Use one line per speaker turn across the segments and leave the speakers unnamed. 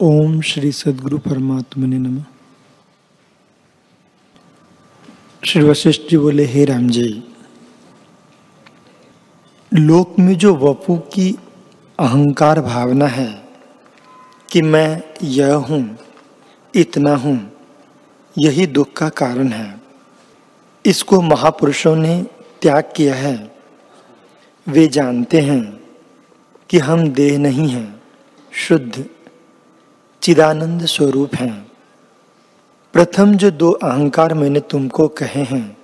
ओम श्री सदगुरु परमात्मा ने नम। श्री वशिष्ठ जी बोले, हे राम जी, लोक में जो वपु की अहंकार भावना है कि मैं यह हूँ, इतना हूँ, यही दुख का कारण है। इसको महापुरुषों ने त्याग किया है। वे जानते हैं कि हम देह नहीं हैं, शुद्ध चिदानंद स्वरूप हैं। प्रथम जो दो अहंकार मैंने तुमको कहे हैं,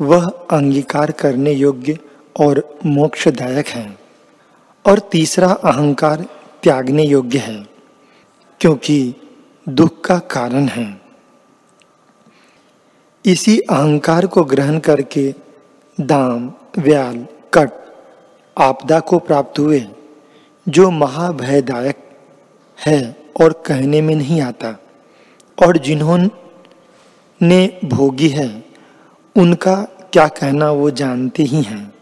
वह अंगीकार करने योग्य और मोक्षदायक है। और तीसरा अहंकार त्यागने योग्य है, क्योंकि दुख का कारण है। इसी अहंकार को ग्रहण करके दाम, व्याल, कट, आपदा को प्राप्त हुए, जो महाभयदायक है और कहने में नहीं आता। और जिन्होंने भोगी है, उनका क्या कहना वो जानते ही हैं।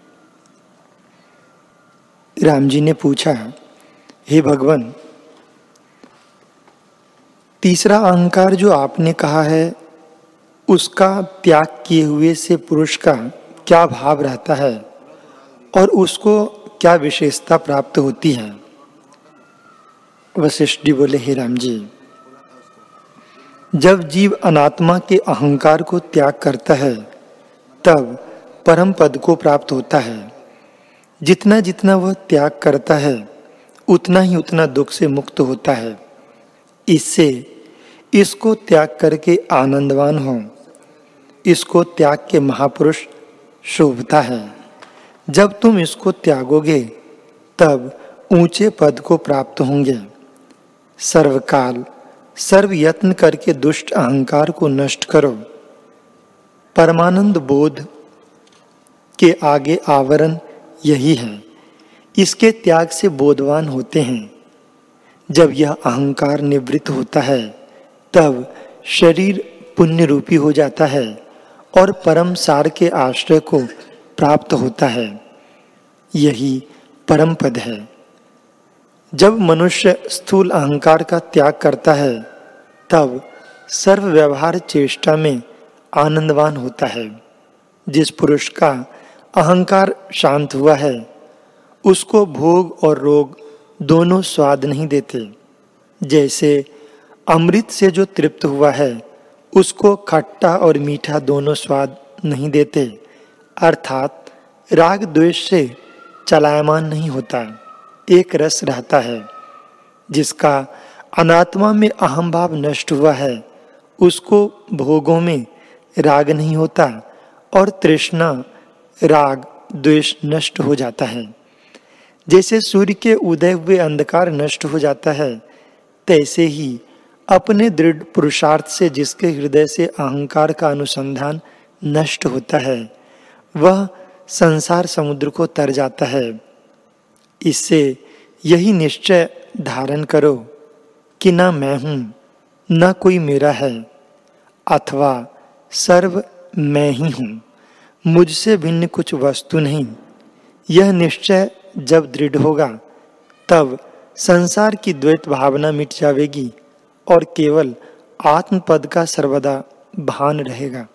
राम जी ने पूछा, हे भगवान, तीसरा अहंकार जो आपने कहा है, उसका त्याग किए हुए से पुरुष का क्या भाव रहता है? और उसको क्या विशेषता प्राप्त होती है? वशिष्ठ जी बोले, हे राम जी, जब जीव अनात्मा के अहंकार को त्याग करता है, तब परम पद को प्राप्त होता है। जितना जितना वह त्याग करता है, उतना ही उतना दुख से मुक्त होता है। इससे इसको त्याग करके आनंदवान हो। इसको त्याग के महापुरुष शोभता है। जब तुम इसको त्यागोगे, तब ऊँचे पद को प्राप्त होंगे। सर्वकाल, सर्व यत्न करके दुष्ट अहंकार को नष्ट करो। परमानंद बोध के आगे आवरण यही है। इसके त्याग से बोधवान होते हैं। जब यह अहंकार निवृत्त होता है, तब शरीर पुण्य रूपी हो जाता है और परम सार के आश्रय को प्राप्त होता है। यही परम पद है। जब मनुष्य स्थूल अहंकार का त्याग करता है, तब सर्व व्यवहार चेष्टा में आनंदवान होता है। जिस पुरुष का अहंकार शांत हुआ है, उसको भोग और रोग दोनों स्वाद नहीं देते। जैसे अमृत से जो तृप्त हुआ है, उसको खट्टा और मीठा दोनों स्वाद नहीं देते, अर्थात राग द्वेष से चलायमान नहीं होता। एक रस रहता है, जिसका अनात्मा में अहम भाव नष्ट हुआ है, उसको भोगों में राग नहीं होता और तृष्णा, राग, द्वेष नष्ट हो जाता है। जैसे सूर्य के उदय हुए अंधकार नष्ट हो जाता है, तैसे ही अपने दृढ़ पुरुषार्थ से जिसके हृदय से अहंकार का अनुसंधान नष्ट होता है, वह संसार समुद्र को तर जाता है। इससे यही निश्चय धारण करो कि ना मैं हूँ, न कोई मेरा है, अथवा सर्व मैं ही हूँ। मुझसे भिन्न कुछ वस्तु नहीं। यह निश्चय जब दृढ़ होगा, तब संसार की द्वैत भावना मिट जाएगी और केवल आत्मपद का सर्वदा भान रहेगा।